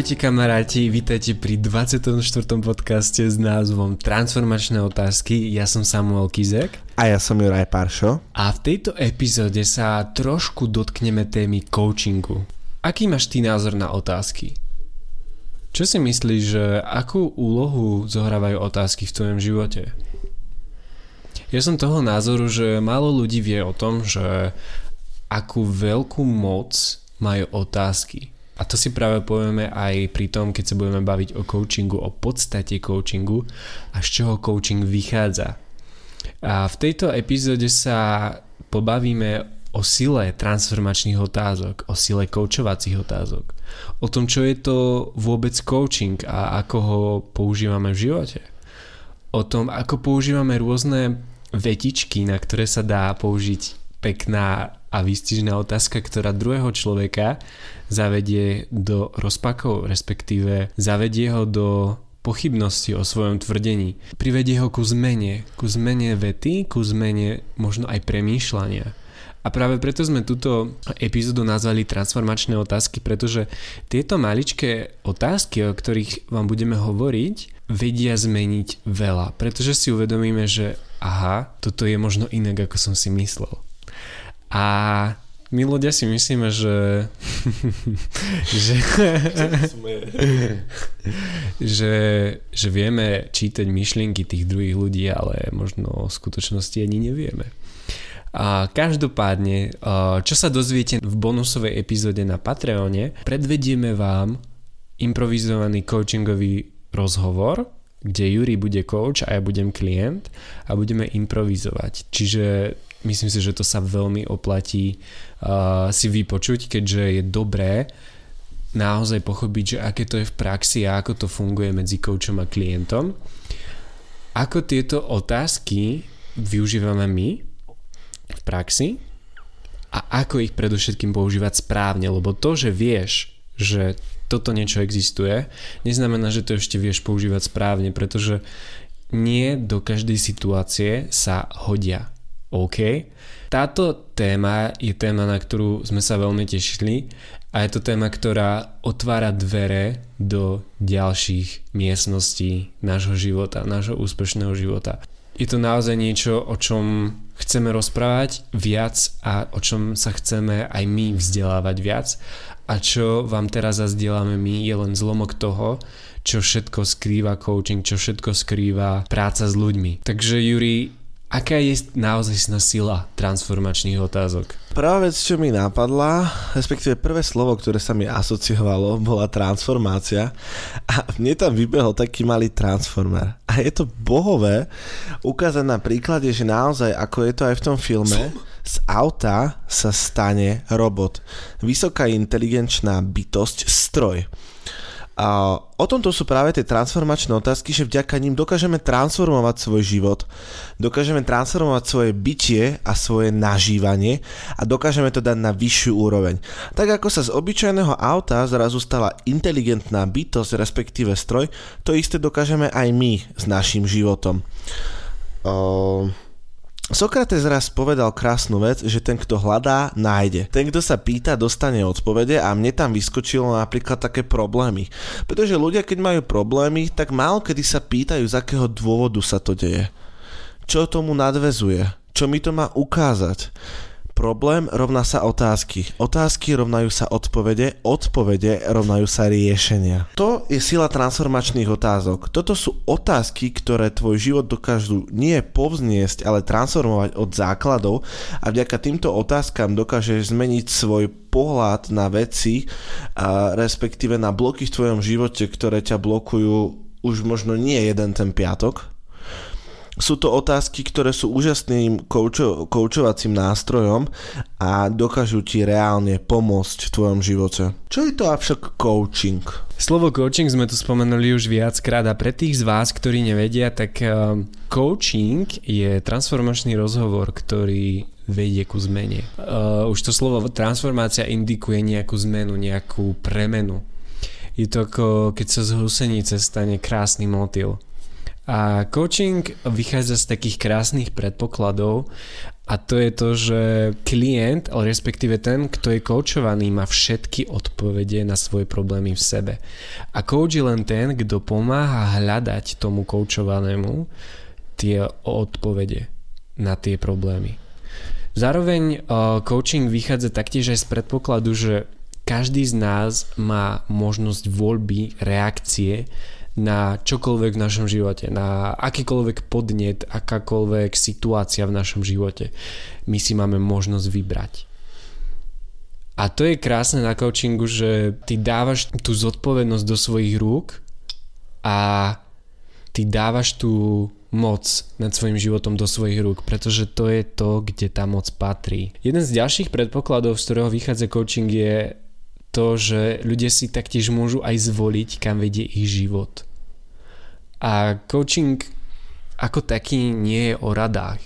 Ahojte kamaráti, vítajte pri 24. podcaste s názvom Transformačné otázky. Ja som Samuel Kizek. A ja som Juraj Paršo. A v tejto epizóde sa trošku dotkneme témy coachingu. Aký máš ty názor na otázky? Čo si myslíš, že akú úlohu zohrávajú otázky v tvojom živote? Ja som toho názoru, že málo ľudí vie o tom, že akú veľkú moc majú otázky a to si práve povieme aj pri tom, keď sa budeme baviť o coachingu, o podstate coachingu a z čoho coaching vychádza. A v tejto epizóde sa pobavíme o sile transformačných otázok, o sile coachovacích otázok, o tom, čo je to vôbec coaching a ako ho používame v živote, o tom, ako používame rôzne vetičky, na ktoré sa dá použiť pekná a výstižná otázka, ktorá druhého človeka zavedie do rozpakov, respektíve zavedie ho do pochybnosti o svojom tvrdení. Privedie ho ku zmene, ku zmene vety, ku zmene možno aj premýšľania. A práve preto sme túto epizódu nazvali transformačné otázky, pretože tieto maličké otázky, o ktorých vám budeme hovoriť, vedia zmeniť veľa. Pretože si uvedomíme, že aha, toto je možno inak, ako som si myslel. A my ľudia si myslíme, že že, že, že vieme čítať myšlienky tých druhých ľudí, ale možno v skutočnosti ani nevieme. A každopádne, čo sa dozviete v bonusovej epizóde na Patreone, predvedieme vám improvizovaný coachingový rozhovor, kde Juri bude coach a ja budem klient a budeme improvizovať. Čiže myslím si, že to sa veľmi oplatí uh, si vypočuť, keďže je dobré naozaj pochopiť, že aké to je v praxi a ako to funguje medzi coachom a klientom. Ako tieto otázky využívame my v praxi a ako ich predovšetkým používať správne, lebo to, že vieš, že toto niečo existuje, neznamená, že to ešte vieš používať správne, pretože nie do každej situácie sa hodia OK. Táto téma je téma, na ktorú sme sa veľmi tešili a je to téma, ktorá otvára dvere do ďalších miestností nášho života, nášho úspešného života. Je to naozaj niečo, o čom chceme rozprávať viac a o čom sa chceme aj my vzdelávať viac a čo vám teraz zazdielame my je len zlomok toho, čo všetko skrýva coaching, čo všetko skrýva práca s ľuďmi. Takže Juri, Aká je naozaj sila transformačných otázok? Prvá vec, čo mi napadla, respektíve prvé slovo, ktoré sa mi asociovalo, bola transformácia a mne tam vybehol taký malý transformer. A je to bohové ukázať na príklade, že naozaj, ako je to aj v tom filme, z auta sa stane robot. Vysoká inteligenčná bytosť, stroj. A o tomto sú práve tie transformačné otázky, že vďaka ním dokážeme transformovať svoj život, dokážeme transformovať svoje bytie a svoje nažívanie a dokážeme to dať na vyššiu úroveň. Tak ako sa z obyčajného auta zrazu stala inteligentná bytosť, respektíve stroj, to isté dokážeme aj my s našim životom. Uh... Sokrates raz povedal krásnu vec, že ten, kto hľadá, nájde. Ten, kto sa pýta, dostane odpovede a mne tam vyskočilo napríklad také problémy. Pretože ľudia, keď majú problémy, tak málo kedy sa pýtajú, z akého dôvodu sa to deje. Čo tomu nadvezuje? Čo mi to má ukázať? Problém rovná sa otázky. Otázky rovnajú sa odpovede, odpovede rovnajú sa riešenia. To je sila transformačných otázok. Toto sú otázky, ktoré tvoj život dokážu nie povzniesť, ale transformovať od základov a vďaka týmto otázkam dokážeš zmeniť svoj pohľad na veci, a respektíve na bloky v tvojom živote, ktoré ťa blokujú už možno nie jeden ten piatok, sú to otázky, ktoré sú úžasným koučo- koučovacím nástrojom a dokážu ti reálne pomôcť v tvojom živote. Čo je to avšak coaching? Slovo coaching sme tu spomenuli už viackrát a pre tých z vás, ktorí nevedia, tak uh, coaching je transformačný rozhovor, ktorý vedie ku zmene. Uh, už to slovo transformácia indikuje nejakú zmenu, nejakú premenu. Je to ako keď sa z husenice stane krásny motil. A coaching vychádza z takých krásnych predpokladov A to je to, že klient, ale respektíve ten, kto je koučovaný, má všetky odpovede na svoje problémy v sebe. A coach je len ten, kto pomáha hľadať tomu koučovanému tie odpovede na tie problémy. Zároveň uh, coaching vychádza taktiež aj z predpokladu, že každý z nás má možnosť voľby, reakcie na čokoľvek v našom živote, na akýkoľvek podnet, akákoľvek situácia v našom živote. My si máme možnosť vybrať. A to je krásne na coachingu, že ty dávaš tú zodpovednosť do svojich rúk a ty dávaš tú moc nad svojim životom do svojich rúk, pretože to je to, kde tá moc patrí. Jeden z ďalších predpokladov, z ktorého vychádza coaching je to, že ľudia si taktiež môžu aj zvoliť, kam vedie ich život. A coaching ako taký nie je o radách.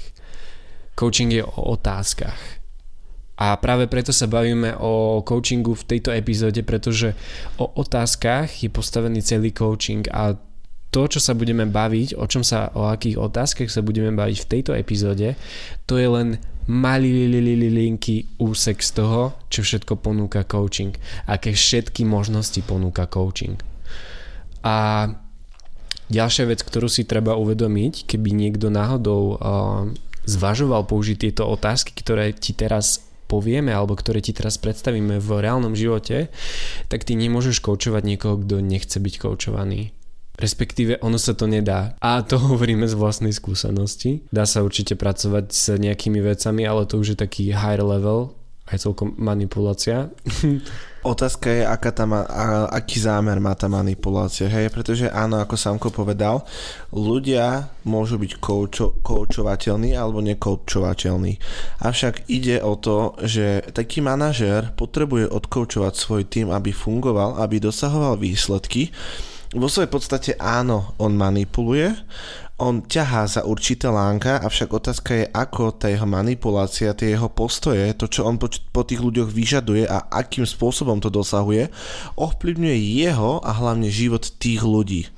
Coaching je o otázkach. A práve preto sa bavíme o coachingu v tejto epizóde, pretože o otázkach je postavený celý coaching a to, čo sa budeme baviť, o čom sa, o akých otázkach sa budeme baviť v tejto epizóde, to je len malý linky úsek z toho, čo všetko ponúka coaching. Aké všetky možnosti ponúka coaching. A ďalšia vec, ktorú si treba uvedomiť, keby niekto náhodou uh, zvažoval použiť tieto otázky, ktoré ti teraz povieme alebo ktoré ti teraz predstavíme v reálnom živote, tak ty nemôžeš koučovať niekoho, kto nechce byť koučovaný Respektíve ono sa to nedá. A to hovoríme z vlastnej skúsenosti. Dá sa určite pracovať s nejakými vecami, ale to už je taký higher level, aj celkom manipulácia. Otázka je, aká tá má, a, aký zámer má tá manipulácia, hej, pretože áno, ako Samko povedal, ľudia môžu byť koučo, koučovateľní alebo nekoučovateľní. Avšak ide o to, že taký manažér potrebuje odkoučovať svoj tým, aby fungoval, aby dosahoval výsledky vo svojej podstate áno, on manipuluje, on ťahá za určité lánka, avšak otázka je, ako tá jeho manipulácia, tie jeho postoje, to, čo on po, po tých ľuďoch vyžaduje a akým spôsobom to dosahuje, ovplyvňuje jeho a hlavne život tých ľudí.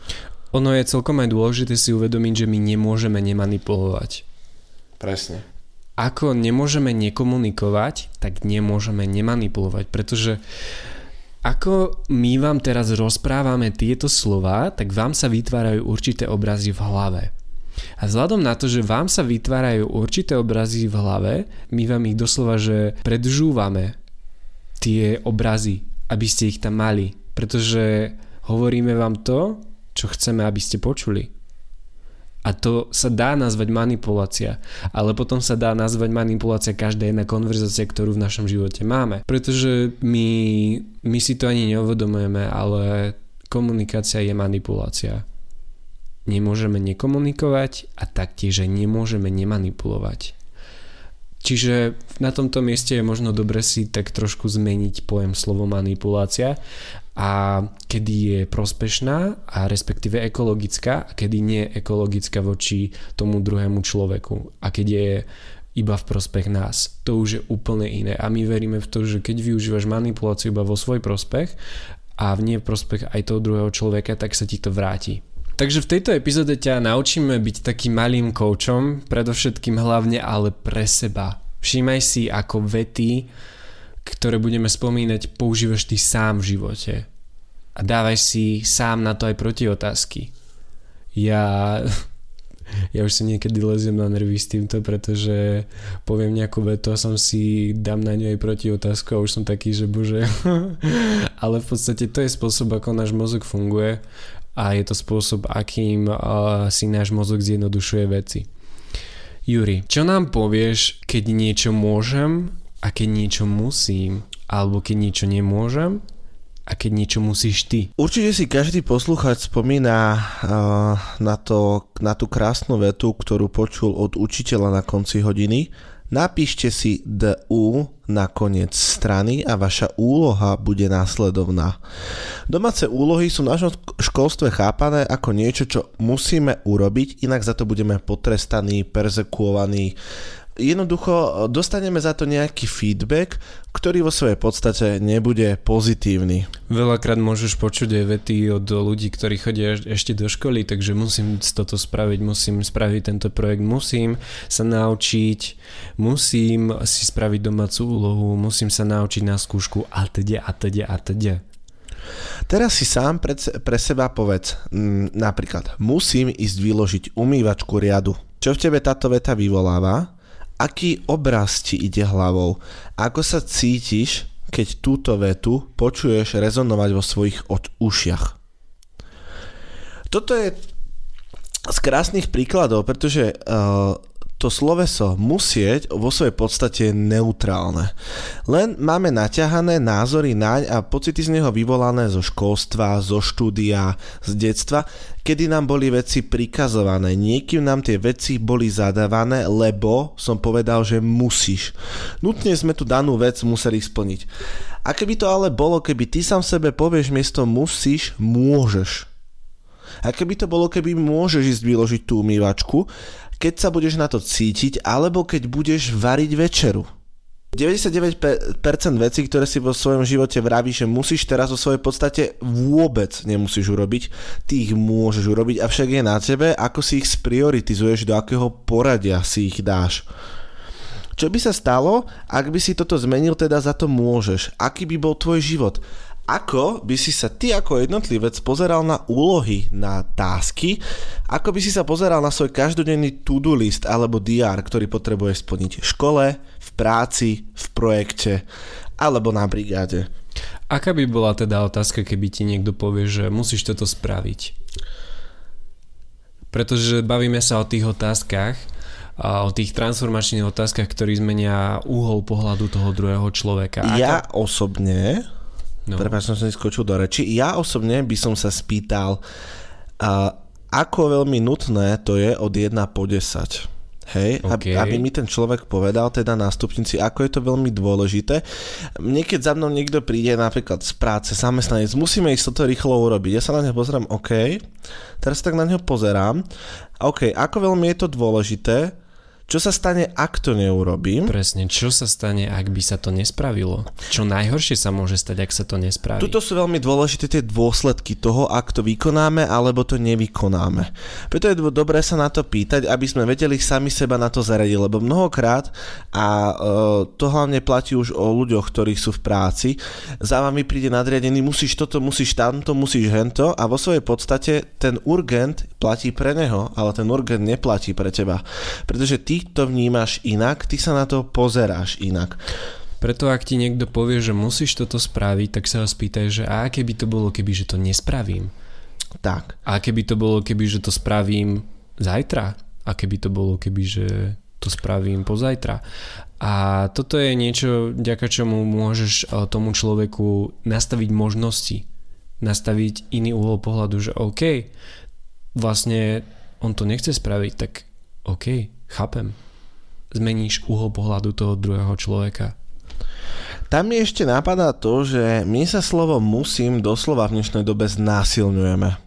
Ono je celkom aj dôležité si uvedomiť, že my nemôžeme nemanipulovať. Presne. Ako nemôžeme nekomunikovať, tak nemôžeme nemanipulovať, pretože uh, ako my vám teraz rozprávame tieto slova, tak vám sa vytvárajú určité obrazy v hlave. A vzhľadom na to, že vám sa vytvárajú určité obrazy v hlave, my vám ich doslova, že predžúvame tie obrazy, aby ste ich tam mali. Pretože hovoríme vám to, čo chceme, aby ste počuli. A to sa dá nazvať manipulácia. Ale potom sa dá nazvať manipulácia každá jedna konverzácia, ktorú v našom živote máme. Pretože my, my si to ani neuvedomujeme, ale komunikácia je manipulácia. Nemôžeme nekomunikovať a taktiež nemôžeme nemanipulovať. Čiže na tomto mieste je možno dobre si tak trošku zmeniť pojem slovo manipulácia a kedy je prospešná a respektíve ekologická a kedy nie ekologická voči tomu druhému človeku a keď je iba v prospech nás. To už je úplne iné a my veríme v to, že keď využívaš manipuláciu iba vo svoj prospech a v nie prospech aj toho druhého človeka, tak sa ti to vráti. Takže v tejto epizóde ťa naučíme byť takým malým koučom, predovšetkým hlavne ale pre seba. Všímaj si, ako vety, ktoré budeme spomínať, používaš ty sám v živote. A dávaj si sám na to aj protiotázky. Ja, ja už si niekedy leziem na nervy s týmto, pretože poviem nejakú vetu a som si dám na ňu aj protiotázku a už som taký, že bože. Ale v podstate to je spôsob, ako náš mozog funguje a je to spôsob, akým si náš mozog zjednodušuje veci. Juri, čo nám povieš, keď niečo môžem a keď niečo musím, alebo keď niečo nemôžem a keď niečo musíš ty. Určite si každý posluchač spomína uh, na, to, na tú krásnu vetu, ktorú počul od učiteľa na konci hodiny Napíšte si DU na koniec strany a vaša úloha bude následovná. Domáce úlohy sú v našom školstve chápané ako niečo, čo musíme urobiť, inak za to budeme potrestaní, perzekuovaní jednoducho dostaneme za to nejaký feedback, ktorý vo svojej podstate nebude pozitívny. Veľakrát môžeš počuť aj vety od ľudí, ktorí chodia ešte do školy, takže musím toto spraviť, musím spraviť tento projekt, musím sa naučiť, musím si spraviť domácu úlohu, musím sa naučiť na skúšku a teda a teda a teda. Teraz si sám pre, pre seba povedz, napríklad, musím ísť vyložiť umývačku riadu. Čo v tebe táto veta vyvoláva? Aký obraz ti ide hlavou? Ako sa cítiš, keď túto vetu počuješ rezonovať vo svojich od ušiach? Toto je z krásnych príkladov, pretože uh, to sloveso musieť vo svojej podstate neutrálne. Len máme naťahané názory naň a pocity z neho vyvolané zo školstva, zo štúdia, z detstva, kedy nám boli veci prikazované. Niekým nám tie veci boli zadávané, lebo som povedal, že musíš. Nutne sme tu danú vec museli splniť. A keby to ale bolo, keby ty sám sebe povieš miesto musíš, môžeš. A keby to bolo, keby môžeš ísť vyložiť tú umývačku keď sa budeš na to cítiť, alebo keď budeš variť večeru. 99% vecí, ktoré si vo svojom živote vravíš, že musíš teraz vo svojej podstate vôbec nemusíš urobiť, ty ich môžeš urobiť, avšak je na tebe, ako si ich sprioritizuješ, do akého poradia si ich dáš. Čo by sa stalo, ak by si toto zmenil, teda za to môžeš? Aký by bol tvoj život? Ako by si sa ty ako jednotlivec pozeral na úlohy, na tásky, ako by si sa pozeral na svoj každodenný to-do list alebo DR, ktorý potrebuje splniť v škole, v práci, v projekte alebo na brigáde. Aká by bola teda otázka, keby ti niekto povie, že musíš toto spraviť? Pretože bavíme sa o tých otázkach, o tých transformačných otázkach, ktorí zmenia úhol pohľadu toho druhého človeka. Ja osobne No. Prepáč, som sa skočil do reči. Ja osobne by som sa spýtal, uh, ako veľmi nutné to je od 1 po 10. Hej, okay. aby, aby mi ten človek povedal teda nástupníci, ako je to veľmi dôležité. Niekedy za mnou niekto príde napríklad z práce, zamestnanec, musíme ísť toto rýchlo urobiť. Ja sa na neho pozerám, OK, teraz tak na neho pozerám, OK, ako veľmi je to dôležité, čo sa stane, ak to neurobím? Presne, čo sa stane, ak by sa to nespravilo? Čo najhoršie sa môže stať, ak sa to nespraví? Tuto sú veľmi dôležité tie dôsledky toho, ak to vykonáme alebo to nevykonáme. Preto je dobré sa na to pýtať, aby sme vedeli sami seba na to zaradiť, lebo mnohokrát, a e, to hlavne platí už o ľuďoch, ktorí sú v práci, za vami príde nadriadený, musíš toto, musíš tamto, musíš hento a vo svojej podstate ten urgent platí pre neho, ale ten urgent neplatí pre teba. Pretože ty to vnímaš inak, ty sa na to pozeráš inak. Preto ak ti niekto povie, že musíš toto spraviť, tak sa ho spýtaj, že a aké by to bolo, keby že to nespravím? Tak. A keby to bolo, keby že to spravím zajtra? A keby to bolo, keby že to spravím pozajtra? A toto je niečo, ďaká čomu môžeš eh, tomu človeku nastaviť možnosti. Nastaviť iný uhol pohľadu, že OK, vlastne on to nechce spraviť, tak OK, Chápem. Zmeníš uhol pohľadu toho druhého človeka. Tam mi ešte napadá to, že my sa slovo musím doslova v dnešnej dobe znásilňujeme.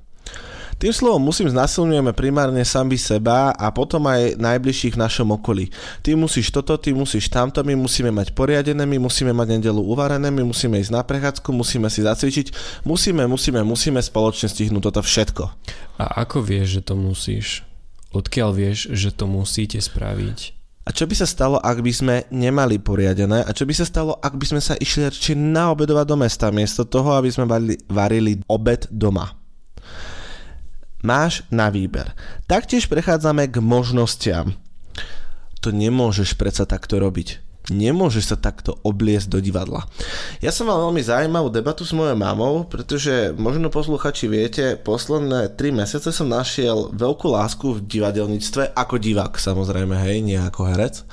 Tým slovom musím znásilňujeme primárne sami seba a potom aj najbližších v našom okolí. Ty musíš toto, ty musíš tamto, my musíme mať poriadené, my musíme mať nedelu uvarené, my musíme ísť na prechádzku, musíme si zacvičiť, musíme, musíme, musíme spoločne stihnúť toto všetko. A ako vieš, že to musíš? Odkiaľ vieš, že to musíte spraviť? A čo by sa stalo, ak by sme nemali poriadené? A čo by sa stalo, ak by sme sa išli či naobedovať do mesta, miesto toho, aby sme varili, varili obed doma? Máš na výber. Taktiež prechádzame k možnostiam. To nemôžeš predsa takto robiť Nemôžeš sa takto obliesť do divadla. Ja som mal veľmi zaujímavú debatu s mojou mamou, pretože možno posluchači viete, posledné 3 mesiace som našiel veľkú lásku v divadelníctve, ako divák samozrejme, hej, nie ako herec.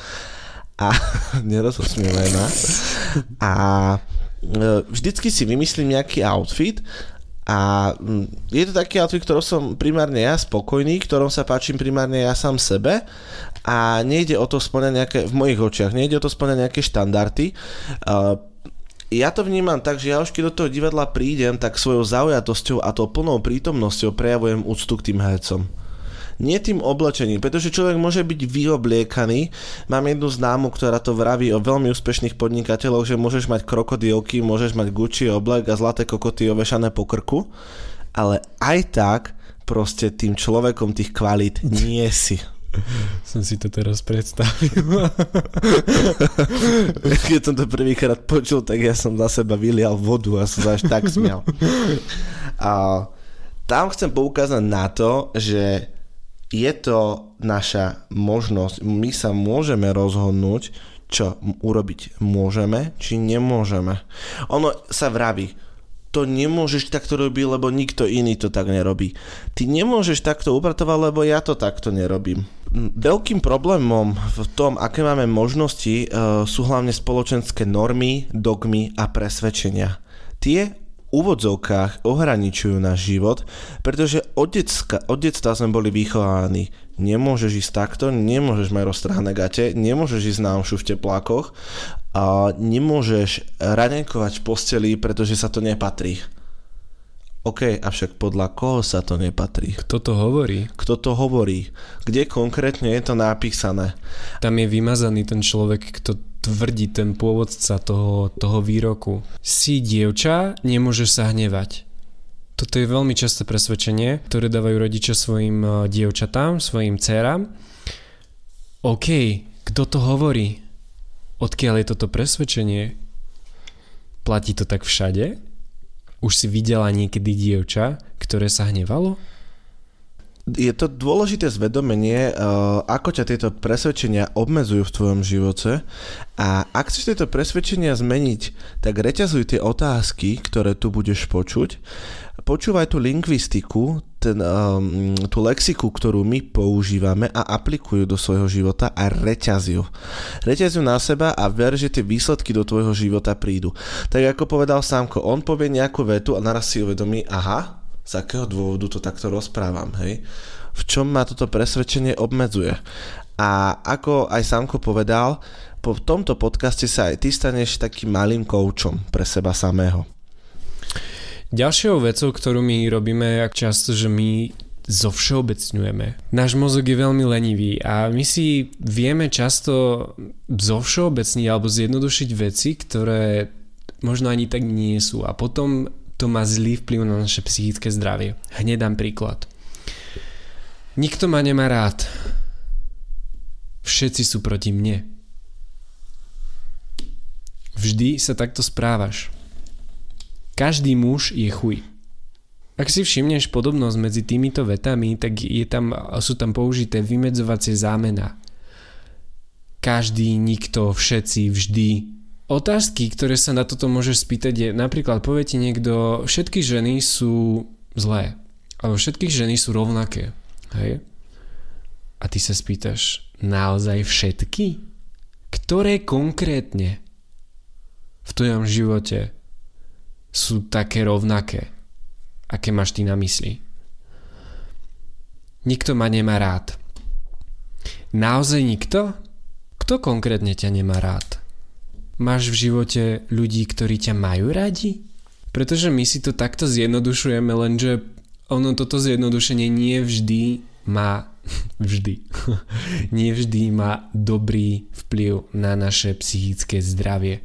A nerozosmievaj. A e, vždycky si vymyslím nejaký outfit a je to taký outfit, ktorom som primárne ja spokojný, ktorom sa páčim primárne ja sám sebe a nejde o to splňať nejaké, v mojich očiach, nejde o to splňať nejaké štandardy. Ja to vnímam tak, že ja už keď do toho divadla prídem, tak svojou zaujatosťou a tou plnou prítomnosťou prejavujem úctu k tým hercom. Nie tým oblečením, pretože človek môže byť vyobliekaný. Mám jednu známu, ktorá to vraví o veľmi úspešných podnikateľoch, že môžeš mať krokodílky, môžeš mať Gucci oblek a zlaté kokoty ovešané po krku, ale aj tak proste tým človekom tých kvalít nie si. Som si to teraz predstavil. Keď som to prvýkrát počul, tak ja som za seba vylial vodu a som sa až tak smial. A tam chcem poukázať na to, že je to naša možnosť. My sa môžeme rozhodnúť, čo urobiť môžeme, či nemôžeme. Ono sa vraví, to nemôžeš takto robiť, lebo nikto iný to tak nerobí. Ty nemôžeš takto upratovať, lebo ja to takto nerobím. Veľkým problémom v tom, aké máme možnosti, e, sú hlavne spoločenské normy, dogmy a presvedčenia. Tie úvodzovkách ohraničujú náš život, pretože od, detska, od detstva sme boli vychovaní. Nemôžeš ísť takto, nemôžeš mať roztrhané gate, nemôžeš ísť na omšu v teplákoch a nemôžeš raňajkovať v posteli, pretože sa to nepatrí. OK, avšak podľa koho sa to nepatrí? Kto to hovorí? Kto to hovorí? Kde konkrétne je to napísané? Tam je vymazaný ten človek, kto tvrdí ten pôvodca toho, toho výroku. Si dievča, nemôžeš sa hnevať. Toto je veľmi časté presvedčenie, ktoré dávajú rodičia svojim eh, dievčatám, svojim dcerám. OK, kto to hovorí? Odkiaľ je toto presvedčenie? Platí to tak všade? Už si videla niekedy dievča, ktoré sa hnevalo? Je to dôležité zvedomenie, eh, ako ťa tieto presvedčenia obmedzujú v tvojom živote a ak chceš tieto presvedčenia zmeniť, tak reťazuj tie otázky, ktoré tu budeš počuť počúvaj tú lingvistiku, ten, um, tú lexiku, ktorú my používame a aplikujú do svojho života a reťaziu. Reťaziu na seba a ver, že tie výsledky do tvojho života prídu. Tak ako povedal Sámko, on povie nejakú vetu a naraz si uvedomí, aha, z akého dôvodu to takto rozprávam, hej? V čom ma toto presvedčenie obmedzuje? A ako aj Sámko povedal, po tomto podcaste sa aj ty staneš takým malým koučom pre seba samého. Ďalšou vecou, ktorú my robíme jak často, že my zo všeobecňujeme. Náš mozog je veľmi lenivý a my si vieme často zo všeobecniť alebo zjednodušiť veci, ktoré možno ani tak nie sú a potom to má zlý vplyv na naše psychické zdravie. Hneď dám príklad. Nikto ma nemá rád. Všetci sú proti mne. Vždy sa takto správaš. Každý muž je chuj. Ak si všimneš podobnosť medzi týmito vetami, tak je tam, sú tam použité vymedzovacie zámena. Každý, nikto, všetci, vždy. Otázky, ktoré sa na toto môžeš spýtať je napríklad povie ti niekto, všetky ženy sú zlé. Alebo všetky ženy sú rovnaké. Hej? A ty sa spýtaš, naozaj všetky? Ktoré konkrétne v tvojom živote sú také rovnaké, aké máš ty na mysli. Nikto ma nemá rád. Naozaj nikto? Kto konkrétne ťa nemá rád? Máš v živote ľudí, ktorí ťa majú radi? Pretože my si to takto zjednodušujeme, lenže ono toto zjednodušenie nie vždy má vždy. nie vždy má dobrý vplyv na naše psychické zdravie.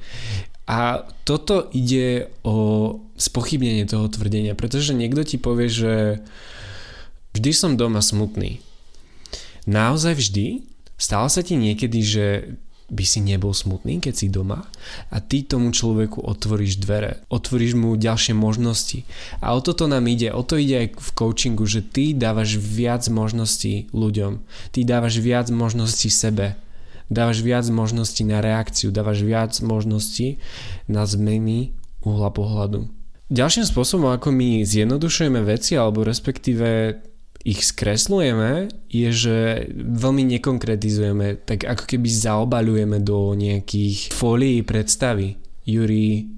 A toto ide o spochybnenie toho tvrdenia, pretože niekto ti povie, že vždy som doma smutný. Naozaj vždy? Stalo sa ti niekedy, že by si nebol smutný, keď si doma a ty tomu človeku otvoríš dvere, otvoríš mu ďalšie možnosti. A o toto nám ide, o to ide aj v coachingu, že ty dávaš viac možností ľuďom, ty dávaš viac možností sebe, dávaš viac možností na reakciu, dávaš viac možností na zmeny uhla pohľadu. Ďalším spôsobom, ako my zjednodušujeme veci alebo respektíve ich skreslujeme, je, že veľmi nekonkretizujeme, tak ako keby zaobaľujeme do nejakých fólií predstavy. Juri,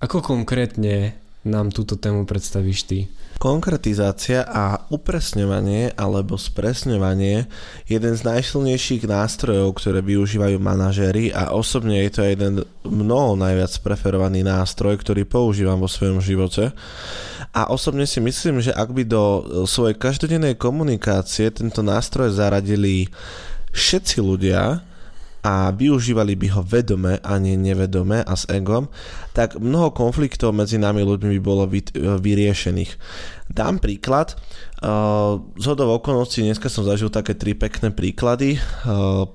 ako konkrétne nám túto tému predstavíš ty? Konkretizácia a upresňovanie alebo spresňovanie je jeden z najsilnejších nástrojov, ktoré využívajú manažéri a osobne je to jeden mnoho najviac preferovaný nástroj, ktorý používam vo svojom živote. A osobne si myslím, že ak by do svojej každodennej komunikácie tento nástroj zaradili všetci ľudia, a využívali by ho vedome a nie nevedome a s egom, tak mnoho konfliktov medzi nami ľuďmi by bolo vyriešených. Dám príklad. Z hodov okolností dneska som zažil také tri pekné príklady.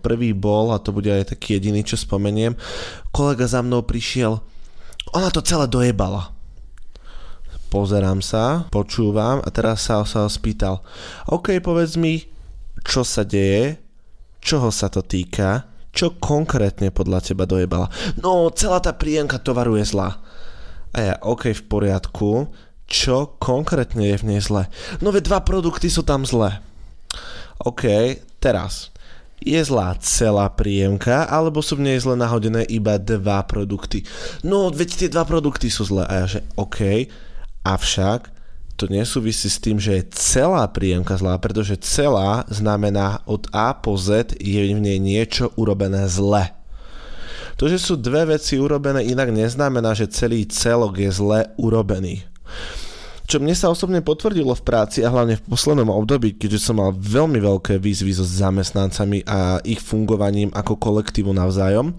Prvý bol, a to bude aj taký jediný, čo spomeniem, kolega za mnou prišiel, ona to celé dojebala. Pozerám sa, počúvam a teraz sa, sa spýtal, OK, povedz mi, čo sa deje, čoho sa to týka, čo konkrétne podľa teba dojebala? No, celá tá príjemka tovaru je zlá. A ja, OK, v poriadku. Čo konkrétne je v nej zlé? No ve dva produkty sú tam zlé. OK, teraz. Je zlá celá príjemka, alebo sú v nej zle nahodené iba dva produkty? No, veď tie dva produkty sú zlé. A ja, že OK, avšak to nesúvisí s tým, že je celá príjemka zlá, pretože celá znamená od A po Z je v nej niečo urobené zle. To, že sú dve veci urobené inak neznamená, že celý celok je zle urobený čo mne sa osobne potvrdilo v práci a hlavne v poslednom období, keďže som mal veľmi veľké výzvy so zamestnancami a ich fungovaním ako kolektívu navzájom,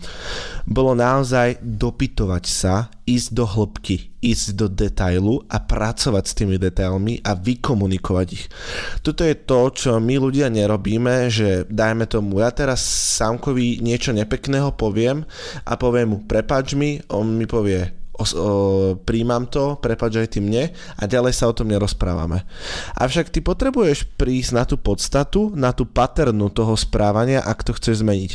bolo naozaj dopytovať sa, ísť do hĺbky, ísť do detailu a pracovať s tými detailmi a vykomunikovať ich. Toto je to, čo my ľudia nerobíme, že dajme tomu, ja teraz Sámkovi niečo nepekného poviem a poviem mu, prepáč mi, on mi povie, o, o, príjmam to, prepáč aj ty mne a ďalej sa o tom nerozprávame. Avšak ty potrebuješ prísť na tú podstatu, na tú paternu toho správania, ak to chceš zmeniť.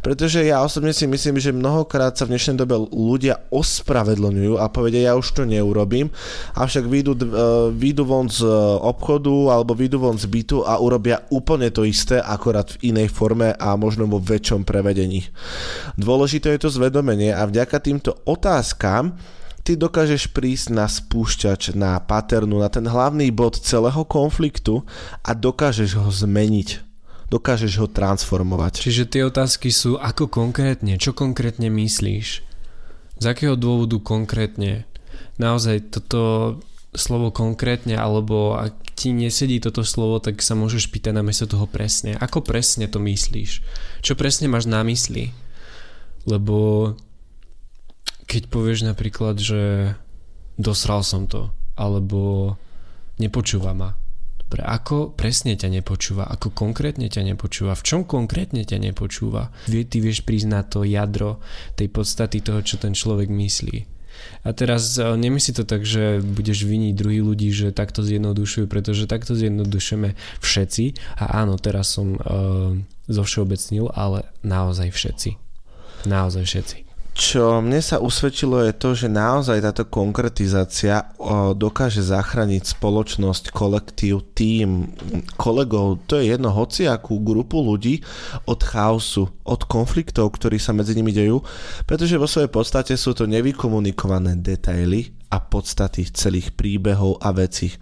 Pretože ja osobne si myslím, že mnohokrát sa v dnešnej dobe ľudia ospravedlňujú a povedia, ja už to neurobím, avšak výjdu, e, výjdu von z obchodu alebo výjdu von z bytu a urobia úplne to isté, akorát v inej forme a možno vo väčšom prevedení. Dôležité je to zvedomenie a vďaka týmto otázkam ty dokážeš prísť na spúšťač, na paternu, na ten hlavný bod celého konfliktu a dokážeš ho zmeniť. Dokážeš ho transformovať. Čiže tie otázky sú ako konkrétne, čo konkrétne myslíš? Z akého dôvodu konkrétne? Naozaj toto slovo konkrétne, alebo ak ti nesedí toto slovo, tak sa môžeš pýtať namiesto toho presne. Ako presne to myslíš? Čo presne máš na mysli? Lebo keď povieš napríklad, že dosral som to, alebo nepočúva ma. Dobre, ako presne ťa nepočúva? Ako konkrétne ťa nepočúva? V čom konkrétne ťa nepočúva? Ty vieš na to jadro tej podstaty toho, čo ten človek myslí. A teraz e, nemyslí to tak, že budeš viniť druhých ľudí, že takto zjednodušujú, pretože takto zjednodušujeme všetci. A áno, teraz som uh, zovšeobecnil, ale naozaj všetci. Naozaj všetci čo mne sa usvedčilo je to, že naozaj táto konkretizácia dokáže zachrániť spoločnosť, kolektív, tým, kolegov, to je jedno, hociakú grupu ľudí od chaosu, od konfliktov, ktorí sa medzi nimi dejú, pretože vo svojej podstate sú to nevykomunikované detaily a podstaty celých príbehov a vecí.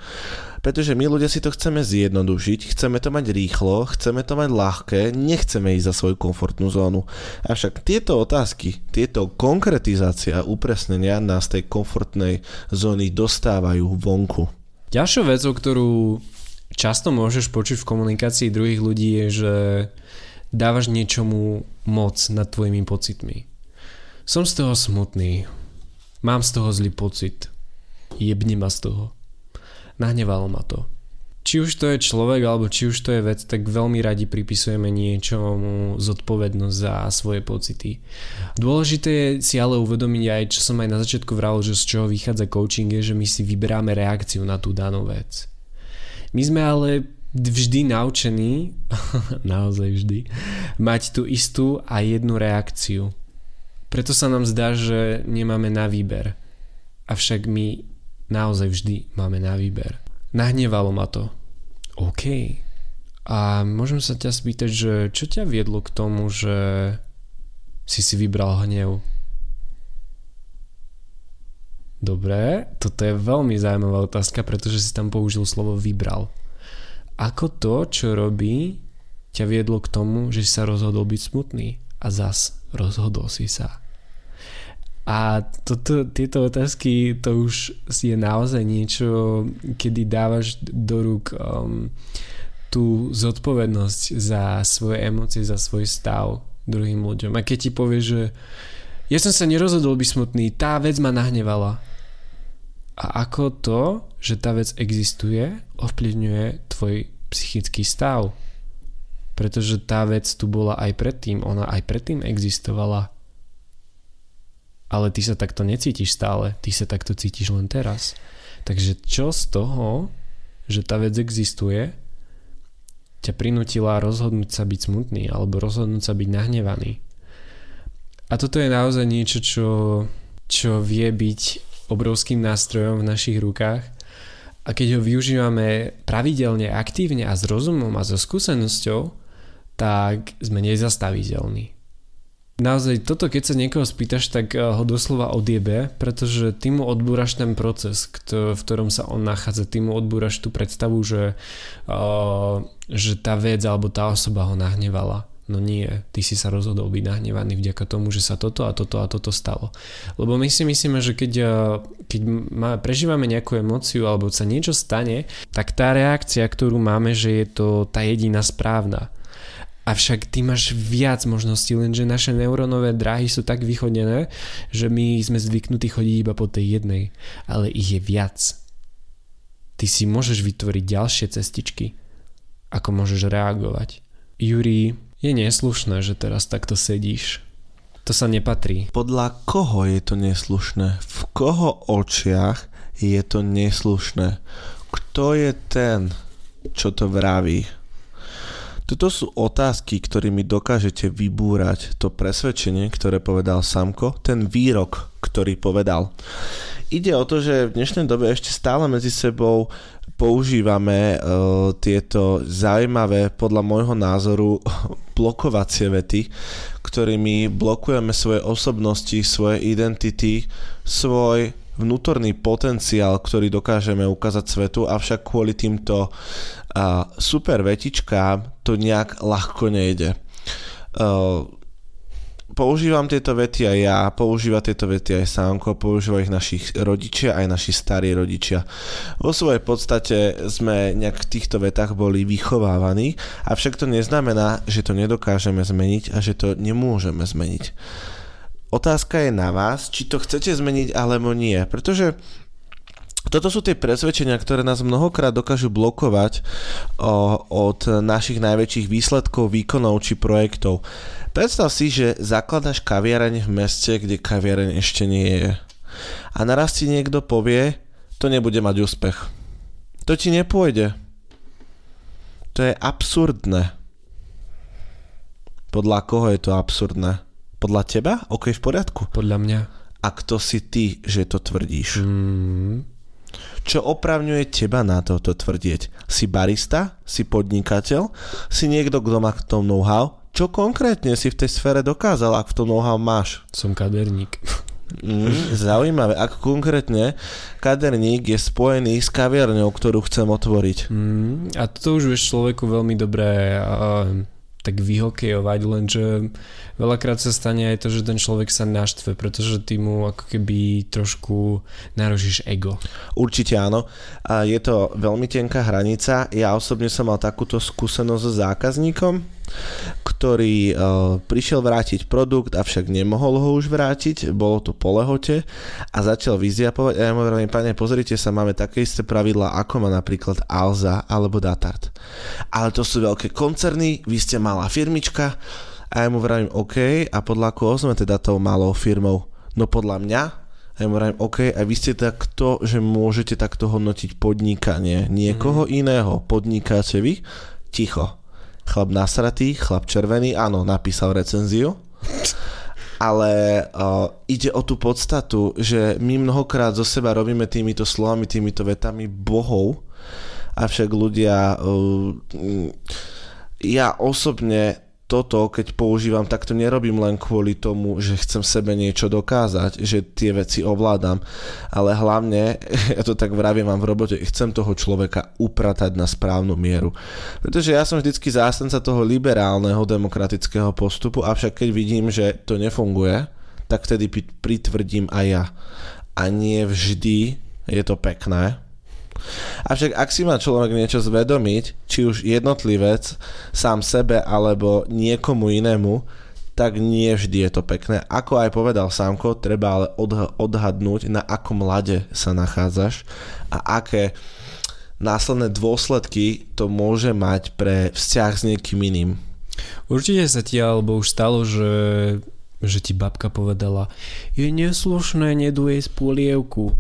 Pretože my ľudia si to chceme zjednodušiť, chceme to mať rýchlo, chceme to mať ľahké, nechceme ísť za svoju komfortnú zónu. Avšak tieto otázky, tieto konkretizácia a upresnenia nás tej komfortnej zóny dostávajú vonku. Ďalšou vecou, ktorú často môžeš počuť v komunikácii druhých ľudí je, že dávaš niečomu moc nad tvojimi pocitmi. Som z toho smutný, mám z toho zlý pocit, jebni ma z toho. Nahnevalo ma to. Či už to je človek, alebo či už to je vec, tak veľmi radi pripisujeme niečomu zodpovednosť za svoje pocity. Dôležité je si ale uvedomiť aj, čo som aj na začiatku vral, že z čoho vychádza coaching, je, že my si vyberáme reakciu na tú danú vec. My sme ale vždy naučení, naozaj vždy, mať tú istú a jednu reakciu. Preto sa nám zdá, že nemáme na výber. Avšak my naozaj vždy máme na výber. Nahnevalo ma to. OK. A môžem sa ťa spýtať, že čo ťa viedlo k tomu, že si si vybral hnev? Dobre, toto je veľmi zaujímavá otázka, pretože si tam použil slovo vybral. Ako to, čo robí, ťa viedlo k tomu, že si sa rozhodol byť smutný a zas rozhodol si sa. A toto, tieto otázky, to už je naozaj niečo, kedy dávaš do rúk um, tú zodpovednosť za svoje emócie, za svoj stav druhým ľuďom. A keď ti povie, že ja som sa nerozhodol byť smutný, tá vec ma nahnevala. A ako to, že tá vec existuje, ovplyvňuje tvoj psychický stav. Pretože tá vec tu bola aj predtým, ona aj predtým existovala ale ty sa takto necítiš stále, ty sa takto cítiš len teraz. Takže čo z toho, že tá vec existuje, ťa prinútila rozhodnúť sa byť smutný alebo rozhodnúť sa byť nahnevaný. A toto je naozaj niečo, čo, čo vie byť obrovským nástrojom v našich rukách a keď ho využívame pravidelne, aktívne a s rozumom a so skúsenosťou, tak sme nezastaviteľní. Naozaj toto, keď sa niekoho spýtaš, tak eh, ho doslova odjebe, pretože ty mu odbúraš ten proces, v ktorom sa on nachádza, ty mu odbúraš tú predstavu, že, uh, že tá vec alebo tá osoba ho nahnevala. No nie, ty si sa rozhodol byť nahnevaný vďaka tomu, že sa toto a toto a toto stalo. Lebo my si myslíme, že keď, eh, keď má, prežívame nejakú emóciu alebo sa niečo stane, tak tá reakcia, ktorú máme, že je to tá jediná správna. Avšak ty máš viac možností, lenže naše neurónové dráhy sú tak vychodené, že my sme zvyknutí chodiť iba po tej jednej, ale ich je viac. Ty si môžeš vytvoriť ďalšie cestičky, ako môžeš reagovať. Juri, je neslušné, že teraz takto sedíš. To sa nepatrí. Podľa koho je to neslušné? V koho očiach je to neslušné? Kto je ten, čo to vraví? Toto sú otázky, ktorými dokážete vybúrať to presvedčenie, ktoré povedal Samko, ten výrok, ktorý povedal. Ide o to, že v dnešnej dobe ešte stále medzi sebou používame uh, tieto zaujímavé, podľa môjho názoru, blokovacie vety, ktorými blokujeme svoje osobnosti, svoje identity, svoj vnútorný potenciál, ktorý dokážeme ukázať svetu, avšak kvôli týmto uh, super vetičkám to nejak ľahko nejde. Uh, používam tieto vety aj ja, používa tieto vety aj Sánko, používajú ich našich rodičia, aj naši starí rodičia. Vo svojej podstate sme nejak v týchto vetách boli vychovávaní, avšak to neznamená, že to nedokážeme zmeniť a že to nemôžeme zmeniť. Otázka je na vás, či to chcete zmeniť alebo nie, pretože toto sú tie presvedčenia, ktoré nás mnohokrát dokážu blokovať o, od našich najväčších výsledkov, výkonov či projektov. Predstav si, že zakladaš kaviareň v meste, kde kaviareň ešte nie je. A naraz ti niekto povie, to nebude mať úspech. To ti nepôjde. To je absurdné. Podľa koho je to absurdné? Podľa teba? OK, v poriadku. Podľa mňa. A kto si ty, že to tvrdíš? Mm. Čo opravňuje teba na to, to tvrdieť? Si barista? Si podnikateľ? Si niekto, kto má k tomu know-how? Čo konkrétne si v tej sfére dokázal, ak v tom know-how máš? Som kaderník. Mm, zaujímavé. Ako konkrétne kaderník je spojený s kaviarňou, ktorú chcem otvoriť. Mm, a to už vieš človeku veľmi dobre uh, tak vyhokejovať, lenže veľakrát sa stane aj to, že ten človek sa naštve, pretože ty mu ako keby trošku narožíš ego. Určite áno. A je to veľmi tenká hranica. Ja osobne som mal takúto skúsenosť so zákazníkom, ktorý uh, prišiel vrátiť produkt, avšak nemohol ho už vrátiť, bolo to po lehote a začal vyzjapovať a ja mu hovorím, pane, pozrite sa, máme také isté pravidlá, ako má napríklad Alza alebo Datart. Ale to sú veľké koncerny, vy ste malá firmička a ja mu vravím, OK, a podľa koho sme teda tou malou firmou? No podľa mňa a ja mu vravím, OK, a vy ste takto, že môžete takto hodnotiť podnikanie niekoho mm. iného. Podnikáte vy? Ticho chlap nasratý, chlap červený, áno, napísal recenziu, ale uh, ide o tú podstatu, že my mnohokrát zo seba robíme týmito slovami, týmito vetami bohov, avšak ľudia, uh, ja osobne toto, keď používam, tak to nerobím len kvôli tomu, že chcem sebe niečo dokázať, že tie veci ovládam, ale hlavne, ja to tak vravím vám v robote, chcem toho človeka upratať na správnu mieru. Pretože ja som vždycky zástanca toho liberálneho demokratického postupu, avšak keď vidím, že to nefunguje, tak vtedy pritvrdím aj ja. A nie vždy je to pekné. Avšak ak si má človek niečo zvedomiť, či už jednotlivec, sám sebe alebo niekomu inému, tak nie vždy je to pekné. Ako aj povedal Sámko, treba ale odhadnúť, na akom lade sa nachádzaš a aké následné dôsledky to môže mať pre vzťah s niekým iným. Určite sa ti alebo už stalo, že, že ti babka povedala je neslušné z polievku.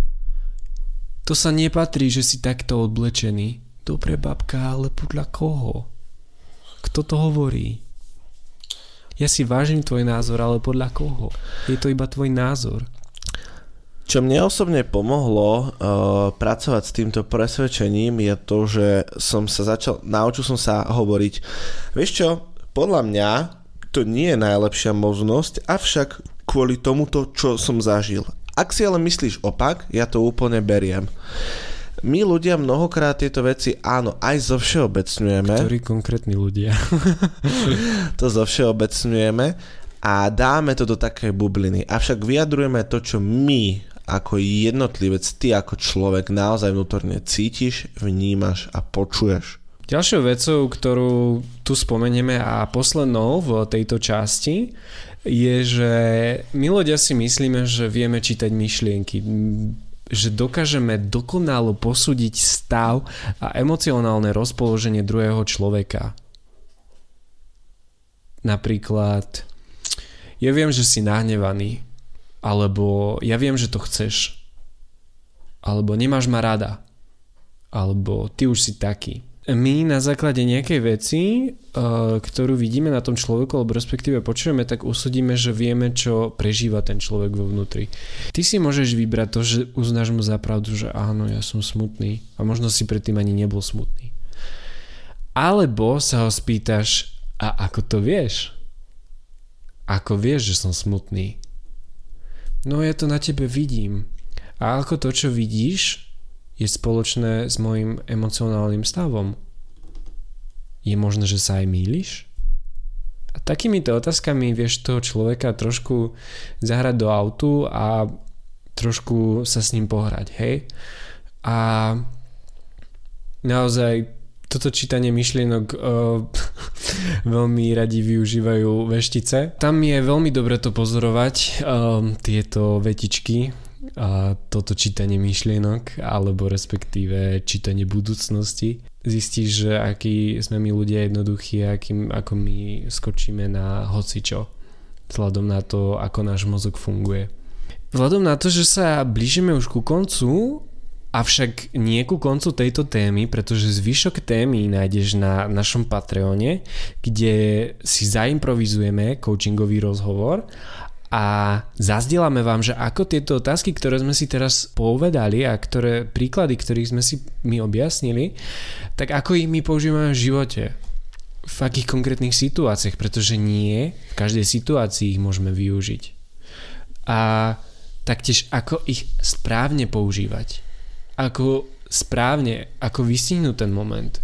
To sa nepatrí, že si takto odblečený. Dobre babka, ale podľa koho? Kto to hovorí? Ja si vážim tvoj názor, ale podľa koho? Je to iba tvoj názor. Čo mne osobne pomohlo uh, pracovať s týmto presvedčením je to, že som sa začal, naučil som sa hovoriť, vieš čo, podľa mňa to nie je najlepšia možnosť, avšak kvôli tomuto, čo som zažil. Ak si ale myslíš opak, ja to úplne beriem. My ľudia mnohokrát tieto veci áno, aj zo všeobecňujeme. Ktorí konkrétni ľudia? to zo všeobecňujeme a dáme to do takej bubliny. Avšak vyjadrujeme to, čo my ako jednotlivec, ty ako človek naozaj vnútorne cítiš, vnímaš a počuješ. Ďalšou vecou, ktorú tu spomenieme a poslednou v tejto časti je, že my ľudia si myslíme, že vieme čítať myšlienky, že dokážeme dokonalo posúdiť stav a emocionálne rozpoloženie druhého človeka. Napríklad, ja viem, že si nahnevaný, alebo ja viem, že to chceš, alebo nemáš ma rada, alebo ty už si taký. My na základe nejakej veci, uh, ktorú vidíme na tom človeku, alebo respektíve počujeme, tak usudíme, že vieme, čo prežíva ten človek vo vnútri. Ty si môžeš vybrať to, že uznáš mu za pravdu, že áno, ja som smutný a možno si predtým ani nebol smutný. Alebo sa ho spýtaš, a ako to vieš? Ako vieš, že som smutný? No ja to na tebe vidím. A ako to, čo vidíš, je spoločné s mojim emocionálnym stavom? Je možné, že sa aj mýliš? A takýmito otázkami vieš toho človeka trošku zahrať do autu a trošku sa s ním pohrať, hej? A naozaj toto čítanie myšlienok uh, veľmi radi využívajú veštice. Tam je veľmi dobre to pozorovať, uh, tieto vetičky, a toto čítanie myšlienok alebo respektíve čítanie budúcnosti. Zistíš, že aký sme my ľudia jednoduchí akým, ako my skočíme na hocičo vzhľadom na to, ako náš mozog funguje. Vzhľadom na to, že sa blížime už ku koncu, Avšak nie ku koncu tejto témy, pretože zvyšok témy nájdeš na našom Patreone, kde si zaimprovizujeme coachingový rozhovor a zazdielame vám, že ako tieto otázky, ktoré sme si teraz povedali a ktoré príklady, ktorých sme si my objasnili, tak ako ich my používame v živote? V akých konkrétnych situáciách, pretože nie v každej situácii ich môžeme využiť. A taktiež ako ich správne používať? Ako správne, ako vystihnúť ten moment,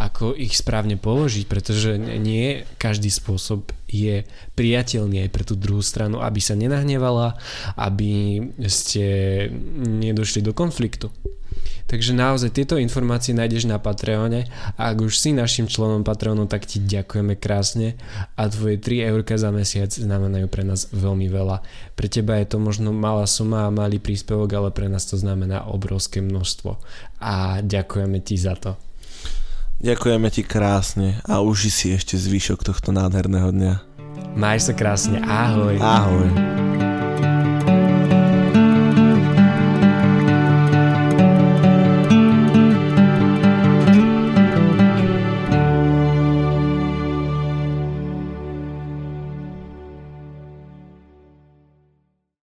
ako ich správne položiť, pretože nie každý spôsob je priateľný aj pre tú druhú stranu, aby sa nenahnevala, aby ste nedošli do konfliktu. Takže naozaj tieto informácie nájdeš na Patreone a ak už si našim členom Patreonu, tak ti ďakujeme krásne a tvoje 3 eurka za mesiac znamenajú pre nás veľmi veľa. Pre teba je to možno malá suma a malý príspevok, ale pre nás to znamená obrovské množstvo a ďakujeme ti za to. Ďakujeme ti krásne a uži si ešte zvyšok tohto nádherného dňa. Maj sa krásne, ahoj. Ahoj.